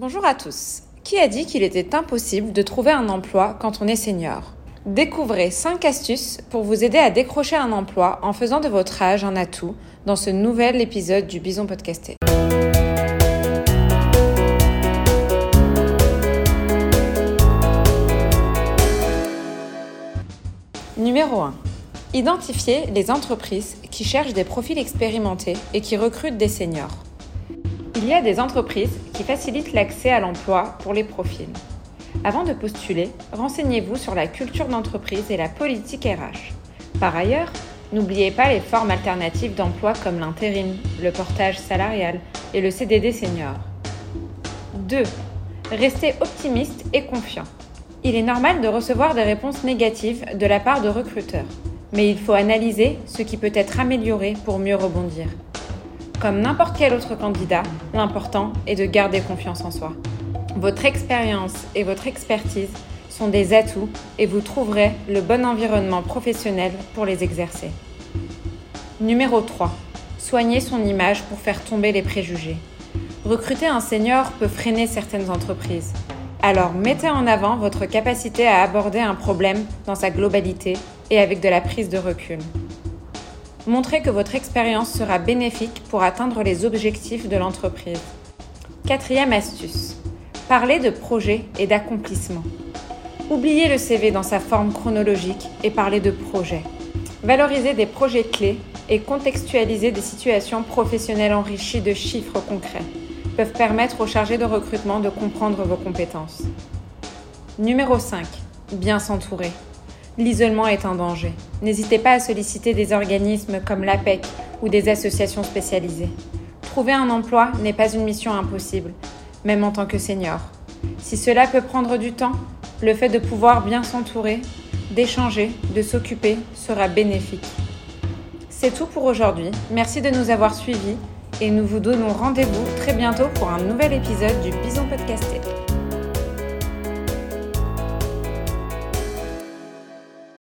Bonjour à tous. Qui a dit qu'il était impossible de trouver un emploi quand on est senior? Découvrez 5 astuces pour vous aider à décrocher un emploi en faisant de votre âge un atout dans ce nouvel épisode du Bison Podcasté. Numéro 1. Identifiez les entreprises qui cherchent des profils expérimentés et qui recrutent des seniors. Il y a des entreprises qui facilitent l'accès à l'emploi pour les profils. Avant de postuler, renseignez-vous sur la culture d'entreprise et la politique RH. Par ailleurs, n'oubliez pas les formes alternatives d'emploi comme l'intérim, le portage salarial et le CDD senior. 2. Restez optimiste et confiant. Il est normal de recevoir des réponses négatives de la part de recruteurs, mais il faut analyser ce qui peut être amélioré pour mieux rebondir. Comme n'importe quel autre candidat, l'important est de garder confiance en soi. Votre expérience et votre expertise sont des atouts et vous trouverez le bon environnement professionnel pour les exercer. Numéro 3. Soignez son image pour faire tomber les préjugés. Recruter un senior peut freiner certaines entreprises. Alors mettez en avant votre capacité à aborder un problème dans sa globalité et avec de la prise de recul. Montrez que votre expérience sera bénéfique pour atteindre les objectifs de l'entreprise. Quatrième astuce. Parlez de projet et d'accomplissement. Oubliez le CV dans sa forme chronologique et parlez de projet. Valorisez des projets clés et contextualisez des situations professionnelles enrichies de chiffres concrets peuvent permettre aux chargés de recrutement de comprendre vos compétences. Numéro 5. Bien s'entourer. L'isolement est un danger. N'hésitez pas à solliciter des organismes comme l'APEC ou des associations spécialisées. Trouver un emploi n'est pas une mission impossible, même en tant que senior. Si cela peut prendre du temps, le fait de pouvoir bien s'entourer, d'échanger, de s'occuper sera bénéfique. C'est tout pour aujourd'hui. Merci de nous avoir suivis et nous vous donnons rendez-vous très bientôt pour un nouvel épisode du Bison Podcasté.